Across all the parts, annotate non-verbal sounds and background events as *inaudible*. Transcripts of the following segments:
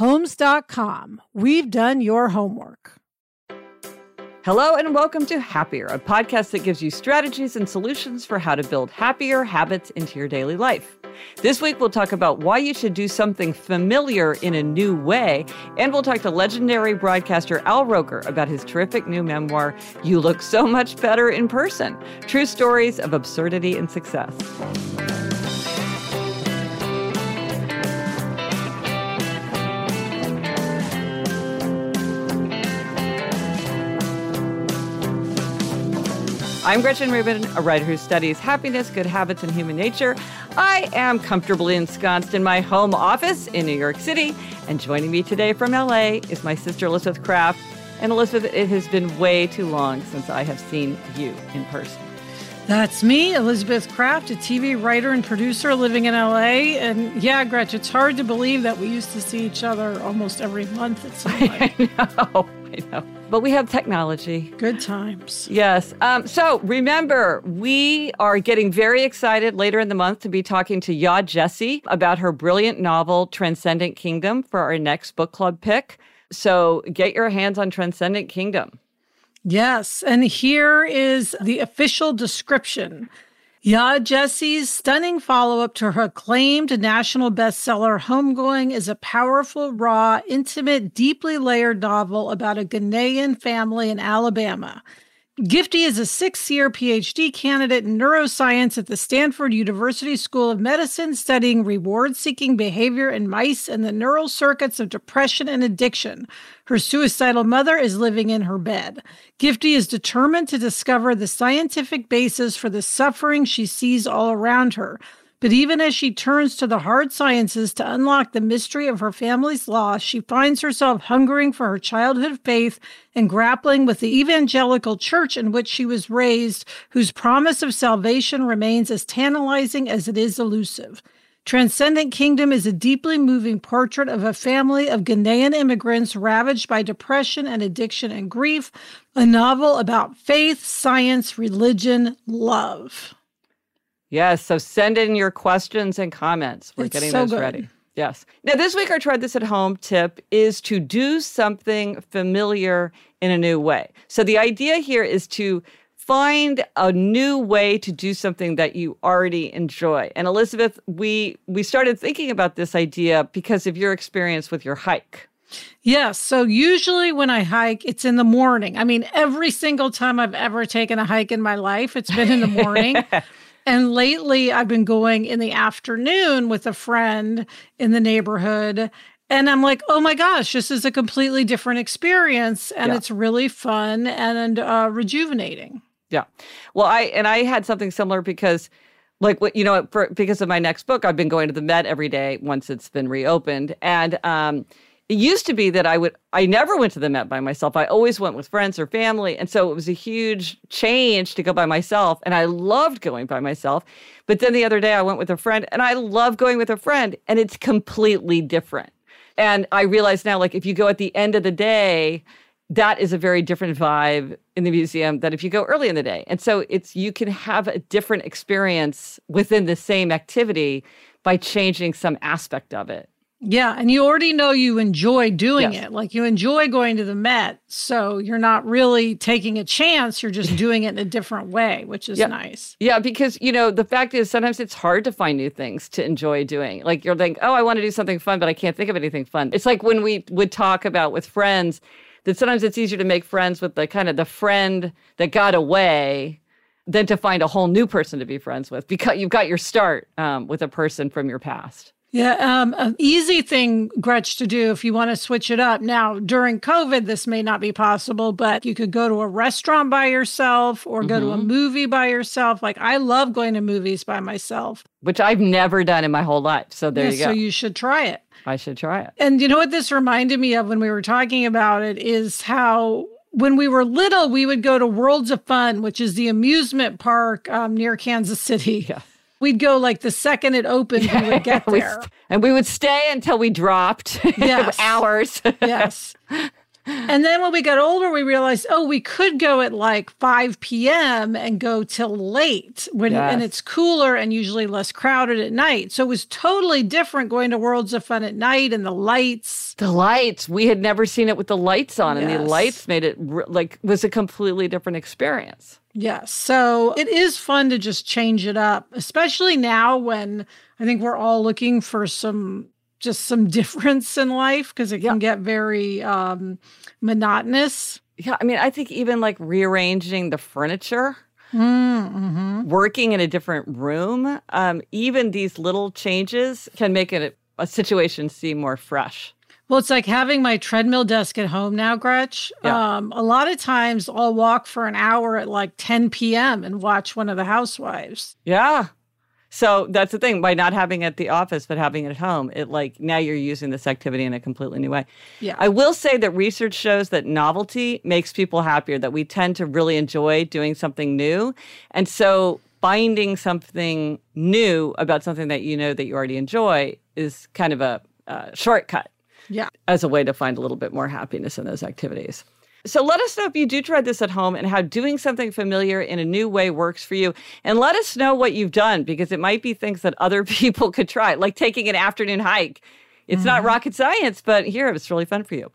Homes.com. We've done your homework. Hello, and welcome to Happier, a podcast that gives you strategies and solutions for how to build happier habits into your daily life. This week, we'll talk about why you should do something familiar in a new way, and we'll talk to legendary broadcaster Al Roker about his terrific new memoir, You Look So Much Better in Person True Stories of Absurdity and Success. I'm Gretchen Rubin, a writer who studies happiness, good habits, and human nature. I am comfortably ensconced in my home office in New York City, and joining me today from LA is my sister Elizabeth Craft. And Elizabeth, it has been way too long since I have seen you in person. That's me, Elizabeth Craft, a TV writer and producer living in LA. And yeah, Gretchen, it's hard to believe that we used to see each other almost every month. It's *laughs* I know, *laughs* I know. But we have technology. Good times. Yes. Um, so remember, we are getting very excited later in the month to be talking to Yaa Gyasi about her brilliant novel, Transcendent Kingdom, for our next book club pick. So get your hands on Transcendent Kingdom. Yes. And here is the official description. Yaa Gyasi's stunning follow up to her acclaimed national bestseller, Homegoing, is a powerful, raw, intimate, deeply layered novel about a Ghanaian family in Alabama. Gifty is a six year PhD candidate in neuroscience at the Stanford University School of Medicine, studying reward seeking behavior in mice and the neural circuits of depression and addiction. Her suicidal mother is living in her bed. Gifty is determined to discover the scientific basis for the suffering she sees all around her. But even as she turns to the hard sciences to unlock the mystery of her family's loss, she finds herself hungering for her childhood faith and grappling with the evangelical church in which she was raised, whose promise of salvation remains as tantalizing as it is elusive. Transcendent Kingdom is a deeply moving portrait of a family of Ghanaian immigrants ravaged by depression and addiction and grief, a novel about faith, science, religion, love. Yes. So send in your questions and comments. We're It's getting so those good. ready. Yes. Now, this week, our Try This at Home tip is to do something familiar in a new way. So, the idea here is to find a new way to do something that you already enjoy. And Elizabeth, we we started thinking about this idea because of your experience with your hike. Yes. So usually when I hike, it's in the morning. I mean, every single time I've ever taken a hike in my life, it's been in the morning. *laughs* and lately I've been going in the afternoon with a friend in the neighborhood. And I'm like, oh my gosh, this is a completely different experience. And Yeah. it's really fun and uh, rejuvenating. Yeah. Well, I and I had something similar because like what you know for because of my next book I've been going to the Met every day once it's been reopened and um it used to be that I would I never went to the Met by myself. I always went with friends or family. And so it was a huge change to go by myself. And I loved going by myself. But then the other day I went with a friend and I love going with a friend and it's completely different. And I realize now, like if you go at the end of the day, that is a very different vibe in the museum than if you go early in the day. And so it's you can have a different experience within the same activity by changing some aspect of it. Yeah, and you already know you enjoy doing yes. it. Like you enjoy going to the Met, so you're not really taking a chance, you're just *laughs* doing it in a different way, which is yeah. nice. Yeah, because you know, the fact is sometimes it's hard to find new things to enjoy doing. Like you're like, "Oh, I want to do something fun, but I can't think of anything fun." It's like when we would talk about with friends that sometimes it's easier to make friends with the kind of the friend that got away than to find a whole new person to be friends with because you've got your start um, with a person from your past. Yeah, um, an easy thing, Gretch, to do if you want to switch it up. Now, during COVID, this may not be possible, but you could go to a restaurant by yourself or go mm-hmm. to a mm-hmm. movie by yourself. Like, I love going to movies by myself, which I've never done in my whole life. So there yeah, you go. So you should try it. I should try it. And you know what this reminded me of when we were talking about it is how when we were little, we would go to Worlds of Fun, which is the amusement park um, near Kansas City. Yeah. We'd go like the second it opened, yeah, we would get *laughs* there. and we would stay until we dropped *laughs* yes. hours. *laughs* yes. And then when we got older, we realized, oh, we could go at like 5 p.m. and go till late when yes. and it's cooler and usually less crowded at night. So it was totally different going to Worlds of Fun at night and the lights. The lights. We had never seen it with the lights on, yes. and the lights made it like was a completely different experience. Yes. So it is fun to just change it up, especially now when I think we're all looking for some just some *laughs* difference in life because it can yeah. get very um, monotonous. Yeah, I mean, I think even like rearranging the furniture, mm-hmm. working in a different room, um, even these little changes can make it a, a situation seem more fresh. Well, it's like having my treadmill desk at home now, Gretch. Yeah. Um, a lot of times I'll walk for an hour at like 10 p.m. and watch one of the housewives. Yeah. So that's the thing by not having it at the office but having it at home, it like now you're using this activity in a completely new way. Yeah. I will say that research shows that novelty makes people happier, that we tend to really enjoy doing something new. And so finding something new about something that you know that you already enjoy is kind of a uh, shortcut. Yeah. As a way to find a little bit more happiness in those activities. So let us know if you do try this at home and how doing something familiar in a new way works for you. And let us know what you've done because it might be things that other *laughs* people could try, like taking an afternoon hike. It's mm-hmm. not rocket science, but here it's really fun for you.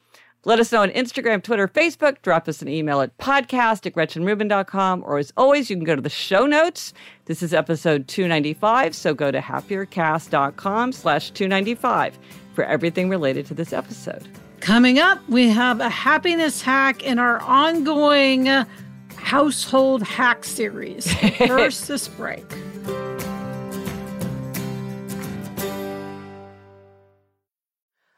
Let us know on Instagram, Twitter, Facebook. Drop us an email at podcast at gretchenrubin.com. Or as always, you can go to the show notes. This is episode 295, so go to happiercast.com slash 295 for everything related to this episode. Coming up, we have a happiness hack in our ongoing household hack series. *laughs* First, this break.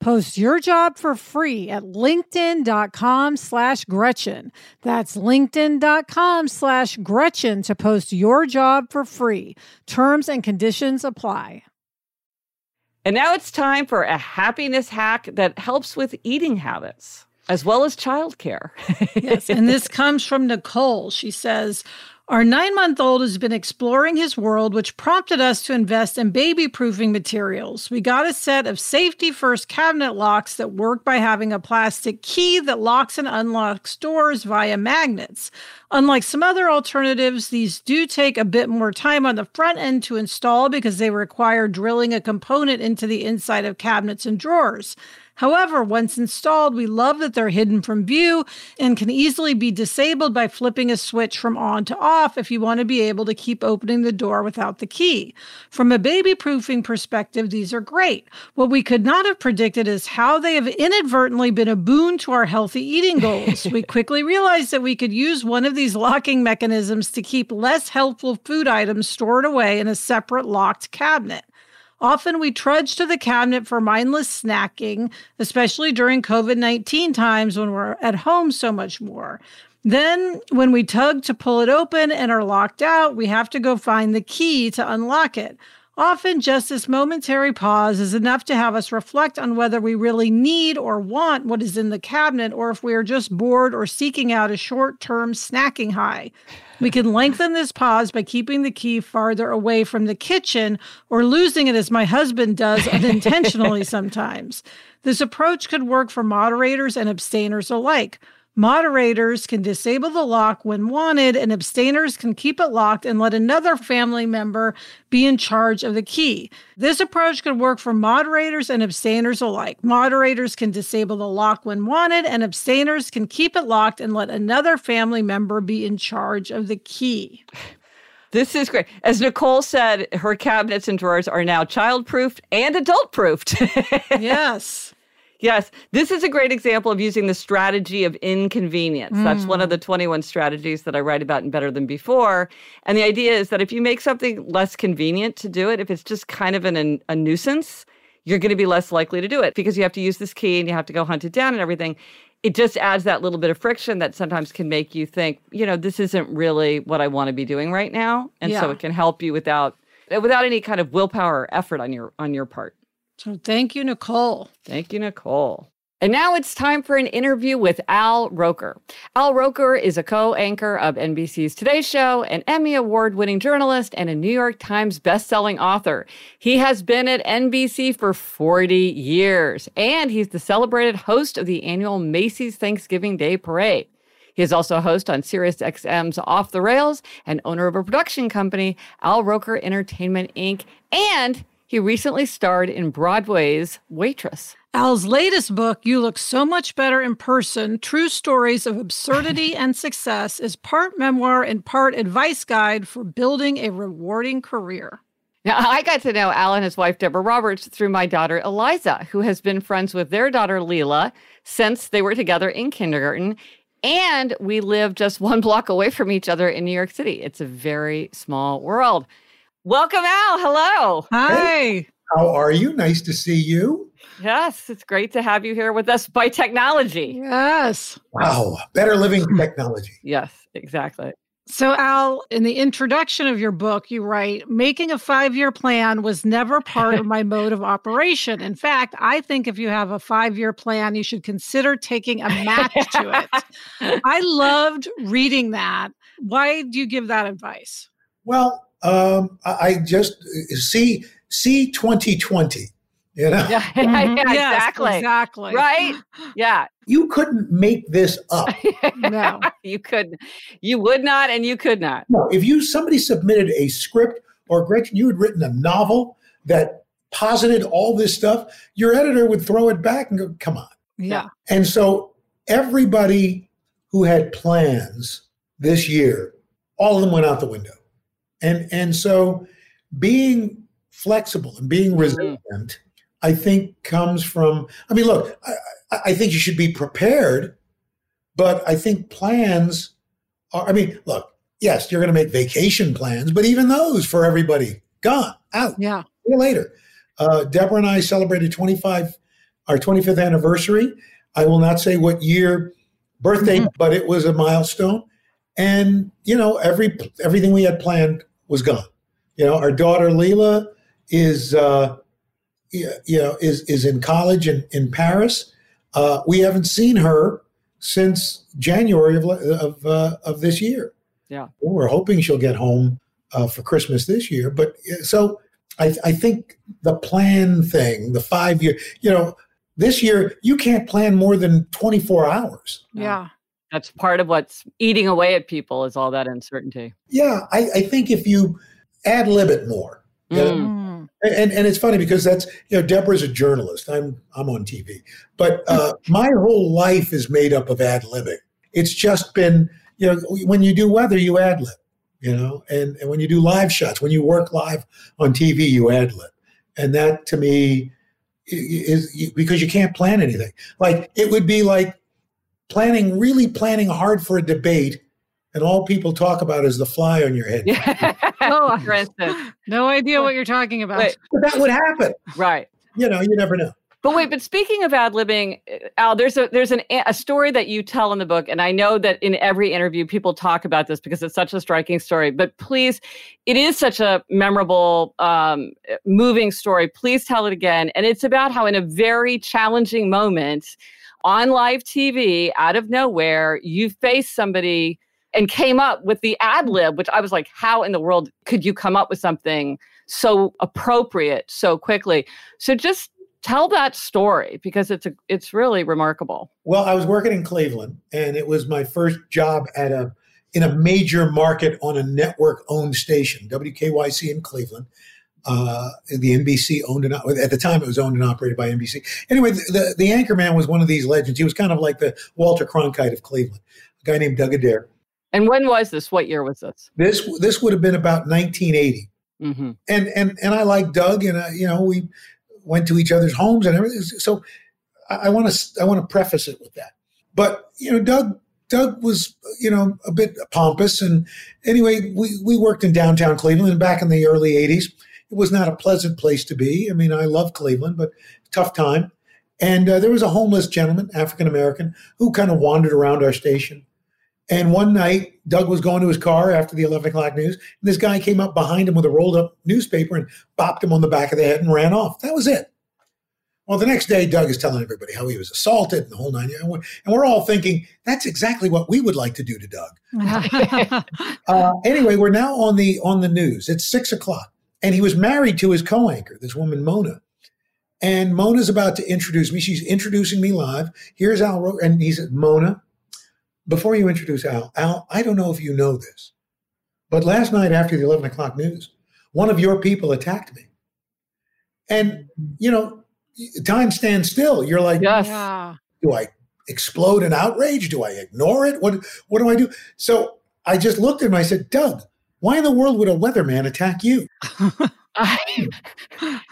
Post your job for free at linkedin.com slash Gretchen. That's linkedin.com slash Gretchen to post your job for free. Terms and conditions apply. And now it's time for a happiness hack that helps with eating habits as well as childcare. yes, and this *laughs* comes from Nicole. She says, our nine month old has been exploring his world, which prompted us to invest in baby proofing materials. We got a set of safety first cabinet locks that work by having a plastic key that locks and unlocks doors via magnets. Unlike some other alternatives, these do take a bit more time on the front end to install because they require drilling a component into the inside of cabinets and drawers. However, once installed, we love that they're hidden from view and can easily be disabled by flipping a switch from on to off if you want to be able to keep opening the door without the key. From a baby proofing perspective, these are great. What we could not have predicted is how they have inadvertently been a boon to our healthy eating goals. we *laughs* quickly realized that we could use one of these locking mechanisms to keep less helpful food items stored away in a separate locked cabinet. Often we trudge to the cabinet for mindless snacking, especially during COVID 19 times when we're at home so much more. Then, when we tug to pull it open and are locked out, we have to go find the key to unlock it. Often, just this momentary pause is enough to have us reflect on whether we really need or want what is in the cabinet or if we are just bored or seeking out a short term snacking high. We can lengthen this pause by keeping the key farther away from the kitchen or losing it as my husband does unintentionally *laughs* sometimes. This approach could work for moderators and abstainers alike. Moderators can disable the lock when wanted, and abstainers can keep it locked and let another family member be in charge of the key. This approach could work for moderators and abstainers alike. Moderators can disable the lock when wanted, and abstainers can keep it locked and let another family member be in charge of the key. This is great. As Nicole said, her cabinets and drawers are now child proofed and adult proofed. *laughs* yes. Yes, this is a great example of using the strategy of inconvenience. Mm. That's one of the 21 strategies that I write about in Better Than Before. And the idea is that if you make something less convenient to do it, if it's just kind of an, a nuisance, you're going to be less likely to do it because you have to use this key and you have to go hunt it down and everything. It just adds that little bit of friction that sometimes can make you think, you know, this isn't really what I want to be doing right now. And yeah. so it can help you without without any kind of willpower or effort on your on your part. So thank you, Nicole. Thank you, Nicole. And now it's time for an interview with Al Roker. Al Roker is a co anchor of NBC's Today Show, an Emmy Award winning journalist, and a New York Times bestselling author. He has been at NBC for 40 years, and he's the celebrated host of the annual Macy's Thanksgiving Day Parade. He is also a host on SiriusXM's Off the Rails and owner of a production company, Al Roker Entertainment Inc. And he recently starred in Broadway's Waitress. Al's latest book, You Look So Much Better in Person True Stories of Absurdity *laughs* and Success, is part memoir and part advice guide for building a rewarding career. Now, I got to know Al and his wife, Deborah Roberts, through my daughter, Eliza, who has been friends with their daughter, Leila, since they were together in kindergarten. And we live just *laughs* one block away from each other in New York City. It's a very small world. Welcome, Al. Hello. Hi. Hey, how are you? Nice to see you. Yes, it's great to have you here with us by technology. Yes. Wow, better living technology. yes, exactly. So, Al, in the introduction of your book, you write, making a five year plan was never part of my *laughs* mode of operation. In fact, I think if you have a five year plan, you should consider taking a match to it. *laughs* I loved reading that. Why do you give that advice? Well, um, I just see see 2020 You know, Yeah, *laughs* Mhm. yeah, Yes, exactly. Exactly. Right? Yeah. you couldn't make this up. *laughs* No. you couldn't. You would not, and you could not. No, if you somebody submitted a script or Gretchen, you had written a novel that posited all this stuff, your editor would throw it back and go, "Come on." Yeah. And so everybody who had plans this year, all of them went out the window. And and so being flexible and being resilient, I think comes from I mean, look, I, I- think you should be prepared, but I think plans are I mean, look, yes, you're gonna make vacation plans, but even those for everybody, gone, out. Yeah. See you later. Uh, Deborah and I celebrated 25, our 25th anniversary. I will not say what year birthday, Mhm. but it was a milestone. And you know, every everything we had planned was gone. You know, our daughter Leila is uh, you know is is in college in in Paris. Uh, we haven't seen her since January of of uh, of this year. Yeah. we're hoping she'll get home uh, for Christmas this year. But so I, I think the plan thing, the five year, you know, this year you can't plan more than 24 hours. Yeah. That's part of what's eating away at people is all that uncertainty. Yeah, I, I think if you ad lib it more, you know, Mm. Mm. and and it's funny because that's you know Deborah's a journalist. I'm I'm on TV, but uh, my whole life is made up of ad libbing. It's just been you know when you do weather, you ad lib, you know, and and when you do live shots, when you work live on TV, you ad lib, and that to me is is- because you can't plan anything. Like it would be like planning really planning hard for a debate, and all people talk about is the fly on your head. Yeah. Oh, For instance. No idea what you're talking about. Wait, But that would happen. right. You know, you never know. But wait, but speaking of ad libbing, uh, Al, there's a there's an a story that you tell in the book, and I know that in every interview people talk about this because it's such a striking story. But please, it is such a memorable, um, moving story. Please tell it again, and it's about how in a very challenging moment on live TV, out of nowhere, you faced somebody and came up with the ad lib, which I was like, how in the world could you come up with something so appropriate so quickly? So just tell that story because it's a it's really remarkable. Well, I was working in Cleveland, and it was my first job at a in a major market on a network-owned station, WKYC in Cleveland. Uh, the NBC owned and at the time it was owned and operated by NBC. Anyway, the, the the anchor man was one of these legends. He was kind of like the Walter Cronkite of Cleveland, a guy named Doug Adair. And when was this? What year was this? This this would have been about 1980. hmm and and and I like Doug, and uh, you know we went to each other's homes and everything. So I want to I want to preface it with that. But you know, Doug Doug was you know a bit pompous, and anyway, we we worked in downtown Cleveland back in the early '80s. It was not a pleasant place to be. I mean, I love Cleveland, but tough time. And uh, there was a homeless gentleman, African American, who kind of wandered around our station. And one night, Doug was going to his car after the 11 o'clock news. And this guy came up behind him with a rolled up newspaper and bopped him on the back of the head and ran off. That was it. Well, the next day, Doug is telling everybody how he was assaulted and the whole nine. And we're, and we're all thinking, that's exactly what we would like to do to Doug. *laughs* *laughs* Uh, anyway, we're now on the on the news. It's six o'clock, and he was married to his co-anchor, this woman Mona. And Mona's about to introduce me. She's introducing me live. Here's Al, Ro- and he said, "Mona, before you introduce Al, Al, I don't know if you know this, but last night after the eleven o'clock news, one of your people attacked me. And you know, time stands still. You're like, Yes. yeah. do I explode in outrage? Do I ignore it? What what do I do? So I just looked at him. I said, Doug, why in the world would a weatherman attack you? *laughs*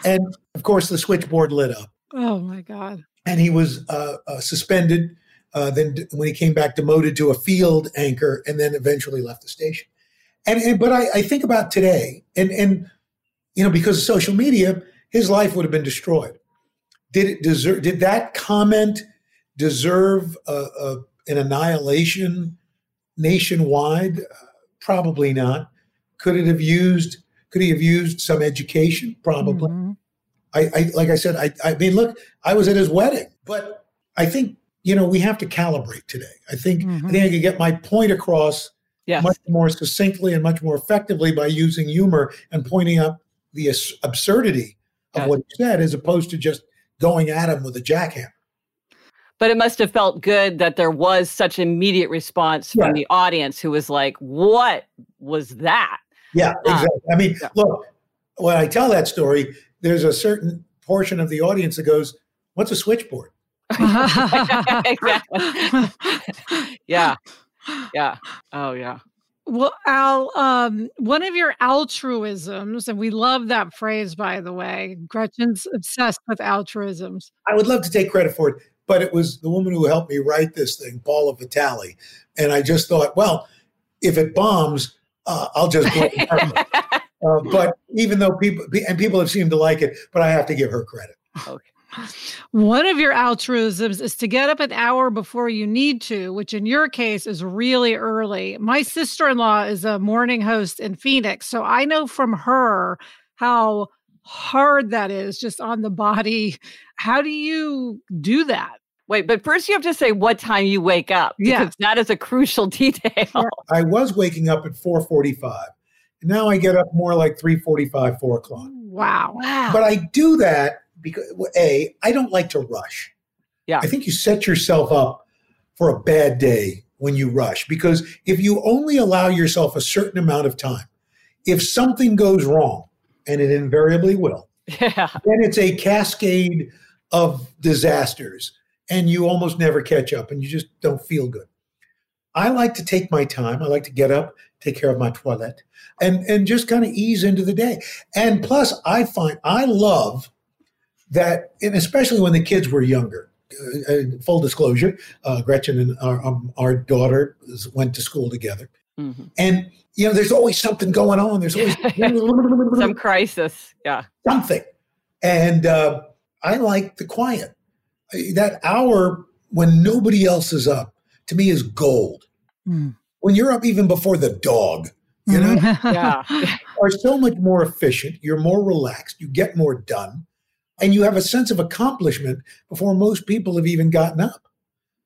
And of course, the switchboard lit up, oh my God. and he was uh, uh, suspended. Uh, then, d- when he came back, demoted to a field anchor, and then eventually left the station. And, and but I, I think about today, and and you know, because of social media, his life would have been destroyed. Did it deserve? Did that comment deserve uh, uh, an annihilation nationwide? Uh, probably not. Could it have used? Could he have used some education? Probably. Mhm. I, I like I said, I, I mean, look, I was at his wedding, but I think you know we have to calibrate today. I think I Mhm. think I could get my point across Yes. much more succinctly and much more effectively by using humor and pointing out the as- absurdity of what he said, as opposed to just going at him with a jackhammer. But it must have felt good that there was such immediate response from Yeah. the audience who was like, "What was that?" Yeah, Ah, exactly. I mean, yeah. look, when I tell that story, there's a certain portion of the audience that goes, "What's a switchboard?" exactly. *laughs* yeah. Yeah. Oh, yeah. Well, Al, um, one of your altruisms, and we love that phrase, by the way. Gretchen's obsessed with altruisms. I would love to take credit for it, but it was the woman who helped me write this thing, Paula Vitale, and I just thought, well, if it bombs, uh, I'll just blame *laughs* her. Uh, but even though people and people have seemed to like it, but I have to give her credit. Okay. One of your altruisms is to get up an hour before you need to, which in your case is really early. My sister in law is a morning host in Phoenix. So I know from her how hard that is just on the body. How do you do that? Wait, but first you have to say what time you wake up Yeah. because that is a crucial *laughs* detail. I was waking up at 4:45. and Now I get up more like 3:45, 4 o'clock. Wow. Wow. But I do that because well, a I don't like to rush. Yeah. I think you set yourself up for a bad day when you rush because if you only allow yourself a certain amount of time, if something goes wrong, and it invariably will, *laughs* yeah. then it's a cascade of disasters and you almost never catch up and you just don't feel good. I like to take my time. I like to get up, take care of my toilet, and and just kind of ease into the day. And plus, I find I love that, and especially when the kids were younger. Uh, uh, full disclosure: uh, Gretchen and our, um, our daughter went to school together, Mhm. and you know, there's always something going on. There's always *laughs* Some crisis. Yeah. something. And uh, I like the quiet. That hour when nobody else is up, to me, is gold. Mm. When you're up even before the dog, you know, *laughs* Yeah. are so much more efficient. You're more relaxed. You get more done. And you have a sense of accomplishment before most people have even gotten up.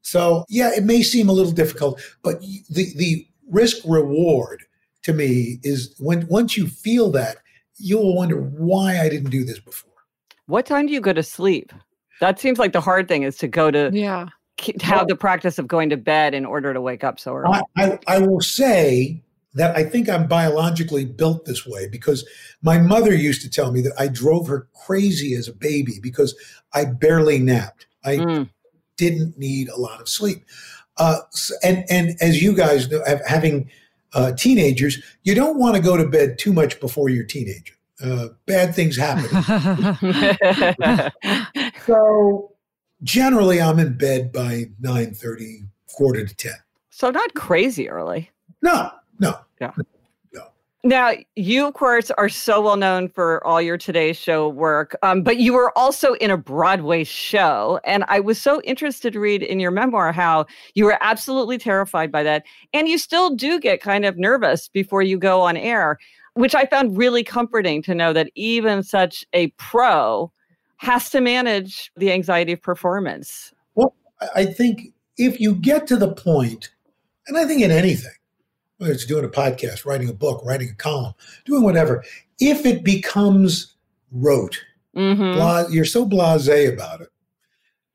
So, yeah, it may seem a little difficult, but the, the risk reward to me is when once you feel that, you will wonder why I didn't do this before. what time do you go to sleep? That seems like the hard thing is to go to yeah. ke- have the practice of going to bed in order to wake up so early. I, I, I will say that I think I'm biologically built this way because my mother used to tell me that I drove her crazy as a baby because I barely napped. I Mm. didn't need a lot of sleep. Uh, and and as you guys know, having uh, teenagers, you don't want to go to bed too much before you're a teenager. Uh, bad things happen. *laughs* so generally, I'm in bed by nine thirty, quarter to ten. so not crazy early. No, no. Now, you, of course, are so well known for all your Today Show work, um, but you were also in a Broadway show. And I was so interested to read in your memoir how you were absolutely terrified by that. And you still do get kind of nervous before you go on air, which I found really comforting to know that even such a pro has to manage the anxiety of performance. I- I think if you get to the point, and I think in anything, whether it's doing a podcast, writing a book, writing a column, doing whatever, if it becomes rote, Mhm. bla- you're so blasé about it,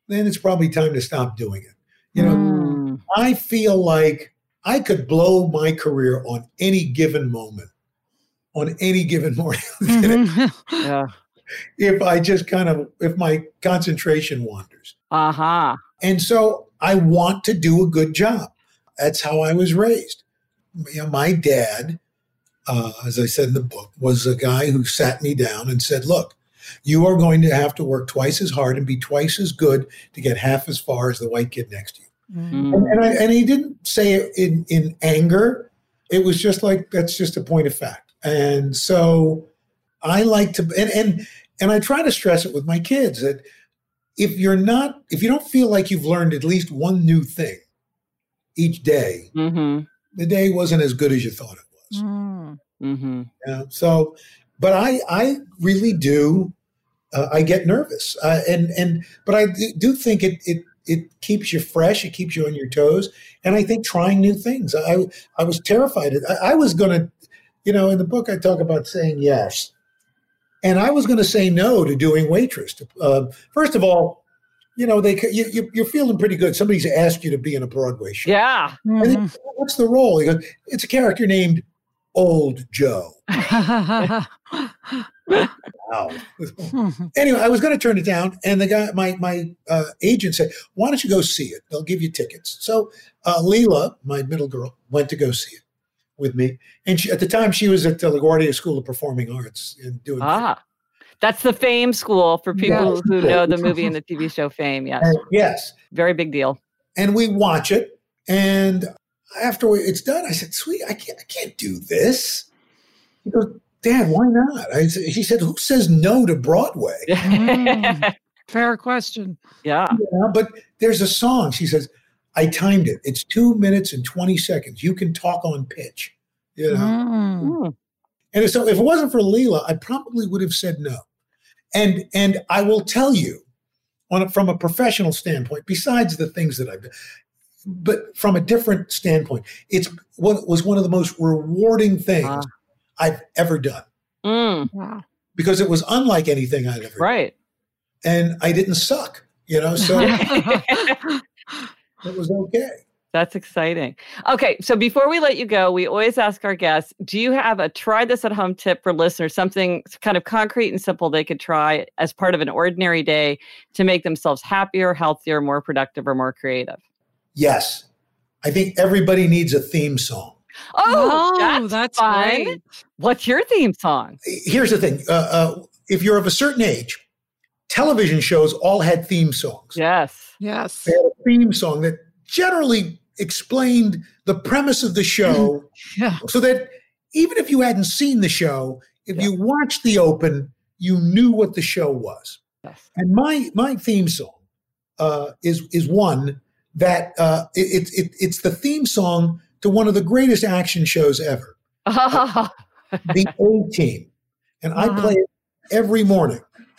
then it's probably time to stop doing it. You know, Mm. I feel like I could blow my career on any given moment, on any given morning, *laughs* Mhm. *laughs* Yeah. if I just kind of, if my concentration wanders. Uh huh. And so I want to do a good job. That's how I was raised. You know, my dad, uh, as I said in the book, was a guy who sat me down and said, Look, you are going to have to work twice as hard and be twice as good to get half as far as the white kid next to you. Mm. And, and, I, and he didn't say it in, in anger. It was just like, that's just a point of fact. And so I like to, and, and, and I try to stress it with my kids that if you're not, if you don't feel like you've learned at least one new thing each day, Mm-hmm. the day wasn't as good as you thought it was. Mm. Mm-hmm. Yeah. So, but I, I really do. Uh, I get nervous, uh, and and but I do- do think it it it keeps you fresh. It keeps you on your toes, and I think trying new things. I I was terrified. I, I was going to, you know, in the book I talk about saying yes, and I was going to say no to doing waitress. Uh, first of all, you know they you, you're feeling pretty good. Somebody's asked you to be in a Broadway show. Yeah. Mm-hmm. What's the role? He goes, it's a character named Old Joe. wow. *laughs* anyway, I was going to turn it down, and the guy, my my uh, agent said, "Why don't you go see it? They'll give you tickets." So uh, Leila, my middle girl, went to go see it with me, and she, at the time she was at the LaGuardia School of Performing Arts and doing. Ah, that's the Fame School for people yes. who know the movie and the TV show Fame. Yes, and, yes, very big deal. And we watch it, and after it's done, I said, "Sweet, I can't, I can't do this." He goes, "Dad, why not?" I, he said, "Who says no to Broadway?" *laughs* mm, fair question. Yeah. yeah, but there's a song. She says, "I timed it. It's two minutes and twenty seconds. You can talk on pitch." You know. Mm. And so, if it wasn't for Leila, I probably would have said no. And and I will tell you, on a, from a professional standpoint, besides the things that I've done, but from a different standpoint, it's what was one of the most rewarding things wow. I've ever done. Mm. Wow. Because it was unlike anything I'd ever right. Done. And I didn't suck, you know, so *laughs* *laughs* it was okay. That's exciting. Okay, so before we let you go, we always ask our guests do you have a try this at home tip for listeners, something kind of concrete and simple they could try as part of an ordinary day to make themselves happier, healthier, more productive, or more creative? Yes. I think everybody needs a theme song. Oh, oh that's, that's fun. Great. What's your theme song? Here's the thing uh, uh, if you're of a certain age, television shows all had theme songs. Yes. Yes. They had a theme song that generally explained the premise of the show yeah. so that even if you hadn't seen the show, if yeah. you watched the open, you knew what the show was. Yes. And my my theme song uh, is is one that uh, it, it, it's the theme song to one of the greatest action shows ever, uh, *laughs* the A Team, and uh-huh. I play it every morning.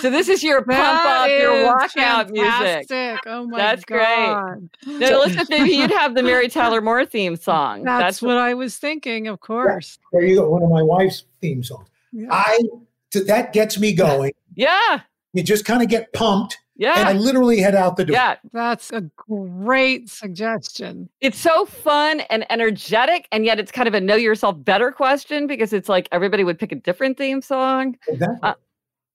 So this is your pump up, your walkout music. Oh my god. That's God. great. Now, listen, maybe you'd have the Mary *laughs* Tyler Moore theme song. That's, That's what I was thinking, of course. Yeah, there you go. One of my wife's theme songs. Yeah. I that gets me going. Yeah. You just kind of get pumped. Yeah. And I literally head out the door. Yeah. That's a great suggestion. It's so fun and energetic, and yet it's kind of a know yourself better question because it's like everybody would pick a different theme song. Exactly. Uh,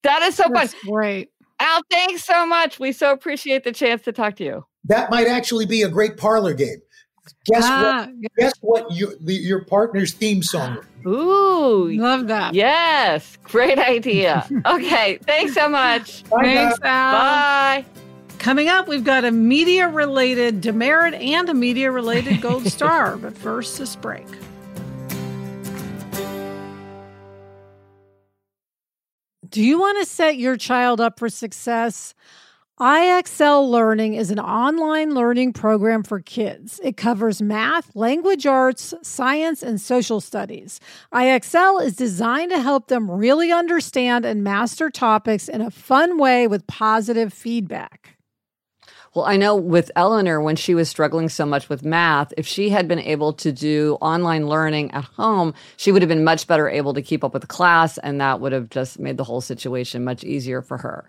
that is so That's fun. Great. Al, thanks so much. We so appreciate the chance to talk to you. That might actually be a great parlor game. Guess ah, what? Guess what? Your your partner's theme song. Ooh, love that. Yes, great idea. *laughs* okay, thanks so much. Bye, thanks, Al. Bye. Coming up, we've got a media related demerit and a media related gold star. But first, this break. Do you want to set your child up for success? IXL Learning is an online learning program for kids. It covers math, language arts, science, and social studies. IXL is designed to help them really understand and master topics in a fun way with positive feedback. Well, I know with Eleanor, when she was struggling so much with math, if she had been able to do online learning at home, she would have been much better able to keep up with the class, and that would have just made the whole situation much easier for her.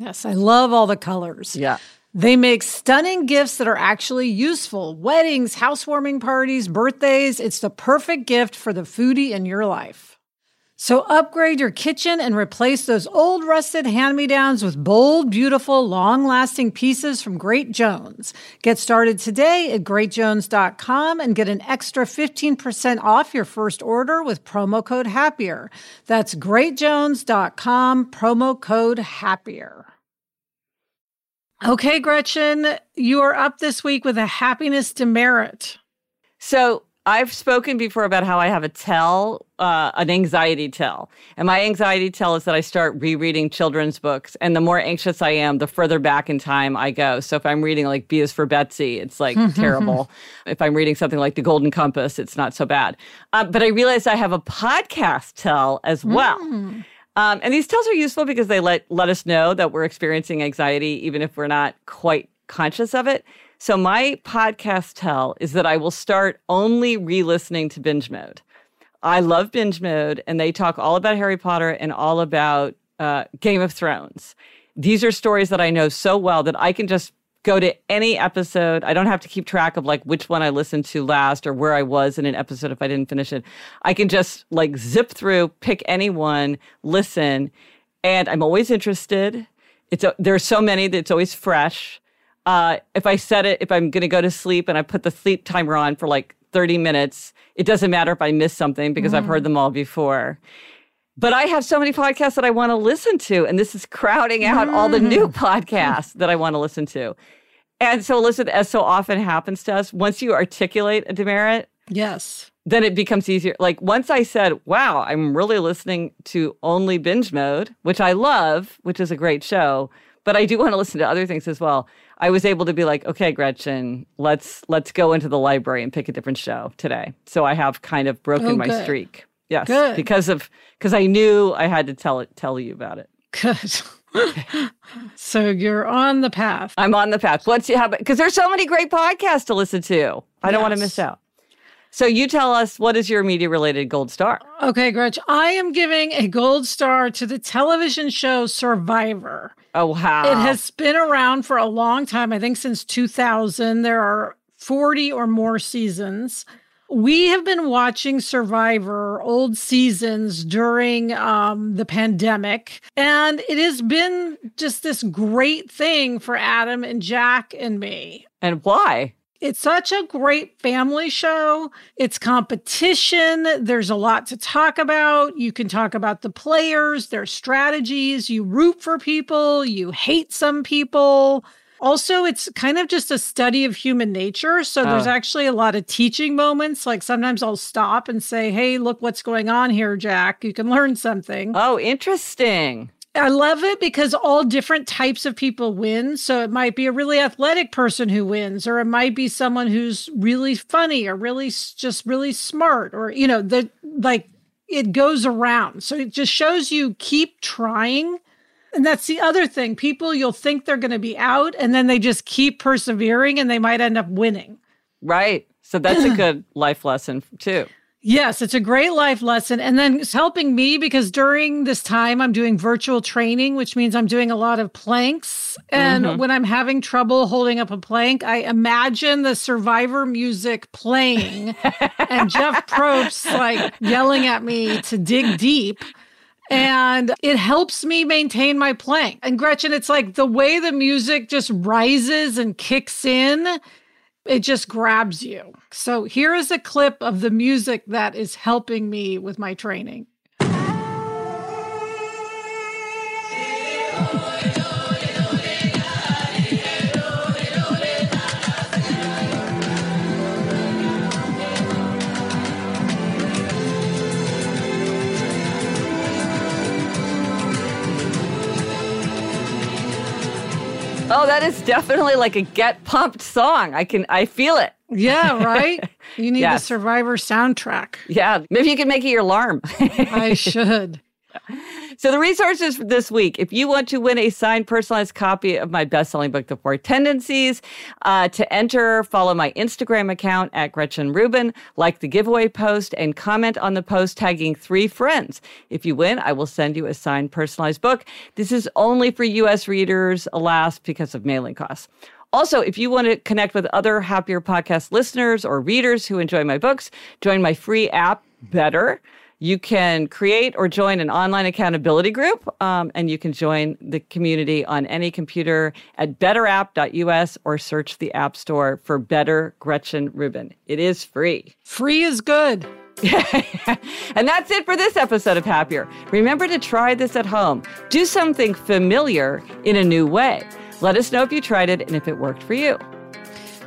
Yes, I love all the colors. Yeah. They make stunning gifts that are actually useful. Weddings, housewarming parties, birthdays. It's the perfect gift for the foodie in your life. So upgrade your kitchen and replace those old rusted hand-me-downs with bold, beautiful, long-lasting pieces from Great Jones. Get started today at greatjones.com and get an extra 15% off your first order with promo code HAPPIER. That's greatjones.com, promo code HAPPIER. Okay, Gretchen, you are up this week with a happiness demerit. So I've spoken before about how I have a tell, uh, an anxiety tell. And my anxiety tell is that I start rereading children's books. And the more anxious I am, the further back in time I go. So if I'm reading like B is for Betsy, it's like *laughs* terrible. If I'm reading something like The Golden Compass, it's not so bad. Um, but I realized I have a podcast tell as well. Mm. Um, and these tells are useful because they let let us know that we're experiencing anxiety, even if we're not quite conscious of it. So my podcast tell is that I will start only re-listening to binge mode. I love binge mode, and they talk all about Harry Potter and all about uh, Game of Thrones. These are stories that I know so well that I can just go to any episode. I don't have to keep track of like which one I listened to last or where I was in an episode if I didn't finish it. I can just like zip through, pick any one, listen, and I'm always interested. It's a, there's so many that it's always fresh. Uh, if I set it, if I'm going to go to sleep and I put the sleep timer on for like 30 minutes, it doesn't matter if I miss something because I've heard them all before. But I have so many podcasts that I want to listen to, and this is crowding out all the new mm. podcasts that I want to listen to. And so, listen, as so often happens to us, once you articulate a demerit, Yes. then it becomes easier. Like once I said, wow, I'm really listening to only binge mode, which I love, which is a great show, but I do want to listen to other things as well. I was able to be like, okay, Gretchen, let's let's go into the library and pick a different show today. So I have kind of broken Oh, my streak. Yes. Good. Because of because I knew I had to tell it tell you about it. Good. *laughs* so you're on the path. I'm on the path. What's you have because there's so many great podcasts to listen to. I don't want to miss out. So you tell us what is your media related gold star? Okay, Gretch, I am giving a gold star to the television show Survivor. Oh wow. It has been around for a long time, I think since 2000. There are 40 or more seasons. We have been watching Survivor old seasons during um, the pandemic, and it has been just this great thing for Adam and Jack and me. and why? It's such a great family show. It's competition. There's a lot to talk about. You can talk about the players, their strategies. You root for people, you hate some people. Also, it's kind of just a study of human nature. So oh. there's Oh. actually a lot of teaching moments. Like sometimes I'll stop and say, Hey, look what's going on here, Jack. You can learn something. Oh, interesting. I love it because all different types of people win. So it might be a really athletic person who wins, or it might be someone who's really funny or really just really smart, or, you know, the like it goes around. So it just shows you keep trying. And that's the other thing. People, you'll think they're going to be out, and then they just keep persevering and they might end up winning. Right. So that's a *clears throat* good life lesson too. Yes, it's a great life lesson. And then it's helping me because during this time, I'm doing virtual training, which means I'm doing a lot of planks. And mm-hmm. when I'm having trouble holding up a plank, I imagine the survivor music playing and Jeff *laughs* Probst like yelling at me to dig deep. And it helps me maintain my plank. And Gretchen, it's like the way the music just rises and kicks in it just grabs you. So here is a clip of the music that is helping me with my training. *laughs* Oh, that is definitely like a get pumped song. I can I feel it. Yeah, right? *laughs* You need Yes. the Survivor soundtrack. Yeah, maybe you can make it your alarm. I *laughs* should. So, the resources for this week if you want to win a signed personalized copy of my best selling book, The Four Tendencies, uh, to enter, follow my Instagram account at Gretchen Rubin, like the giveaway post, and comment on the post tagging three friends. If you win, I will send you a signed personalized book. This is only for US readers, alas, because of mailing costs. Also, if you want to connect with other Happier Podcast listeners or readers who enjoy my books, join my free app, Better. You can create or join an online accountability group, um, and you can join the community on any computer at betterapp.us or search the App Store for Better Gretchen Rubin. It is free. Free is good. *laughs* and that's it for this episode of Happier. Remember to try this at home. Do something familiar in a new way. Let us know if you tried it and if it worked for you.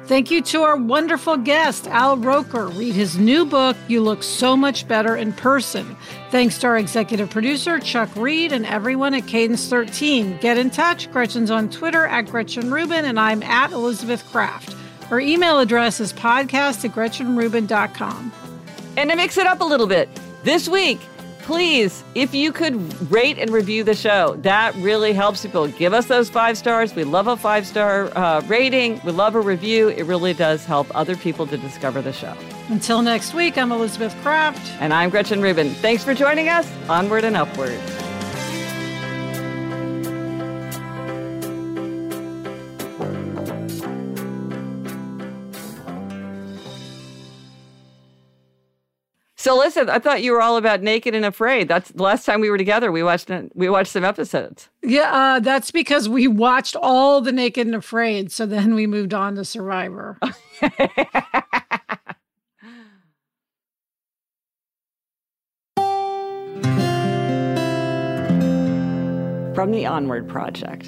Thank you to our wonderful guest, Al Roker. Read his new book, You Look So Much Better in Person. Thanks to our executive producer, Chuck Reed, and everyone at Cadence 13. Get in touch. Gretchen's on Twitter at Gretchen Rubin, and I'm at Elizabeth Craft. Our email address is podcast at gretchenrubin.com. And to mix it up a little bit, this week, please, if you could rate and review the show, that really helps people. Give us those five stars. We love a five star uh, rating. We love a review. It really does help other people to discover the show. Until next week, I'm Elizabeth Craft. And I'm Gretchen Rubin. Thanks for joining us. Onward and upward. So listen, I thought you were all about Naked and Afraid. That's the last time we were together. We watched we watched some episodes. Yeah, uh, that's because we watched all the Naked and Afraid. So then we moved on to Survivor. *laughs* From the Onward Project.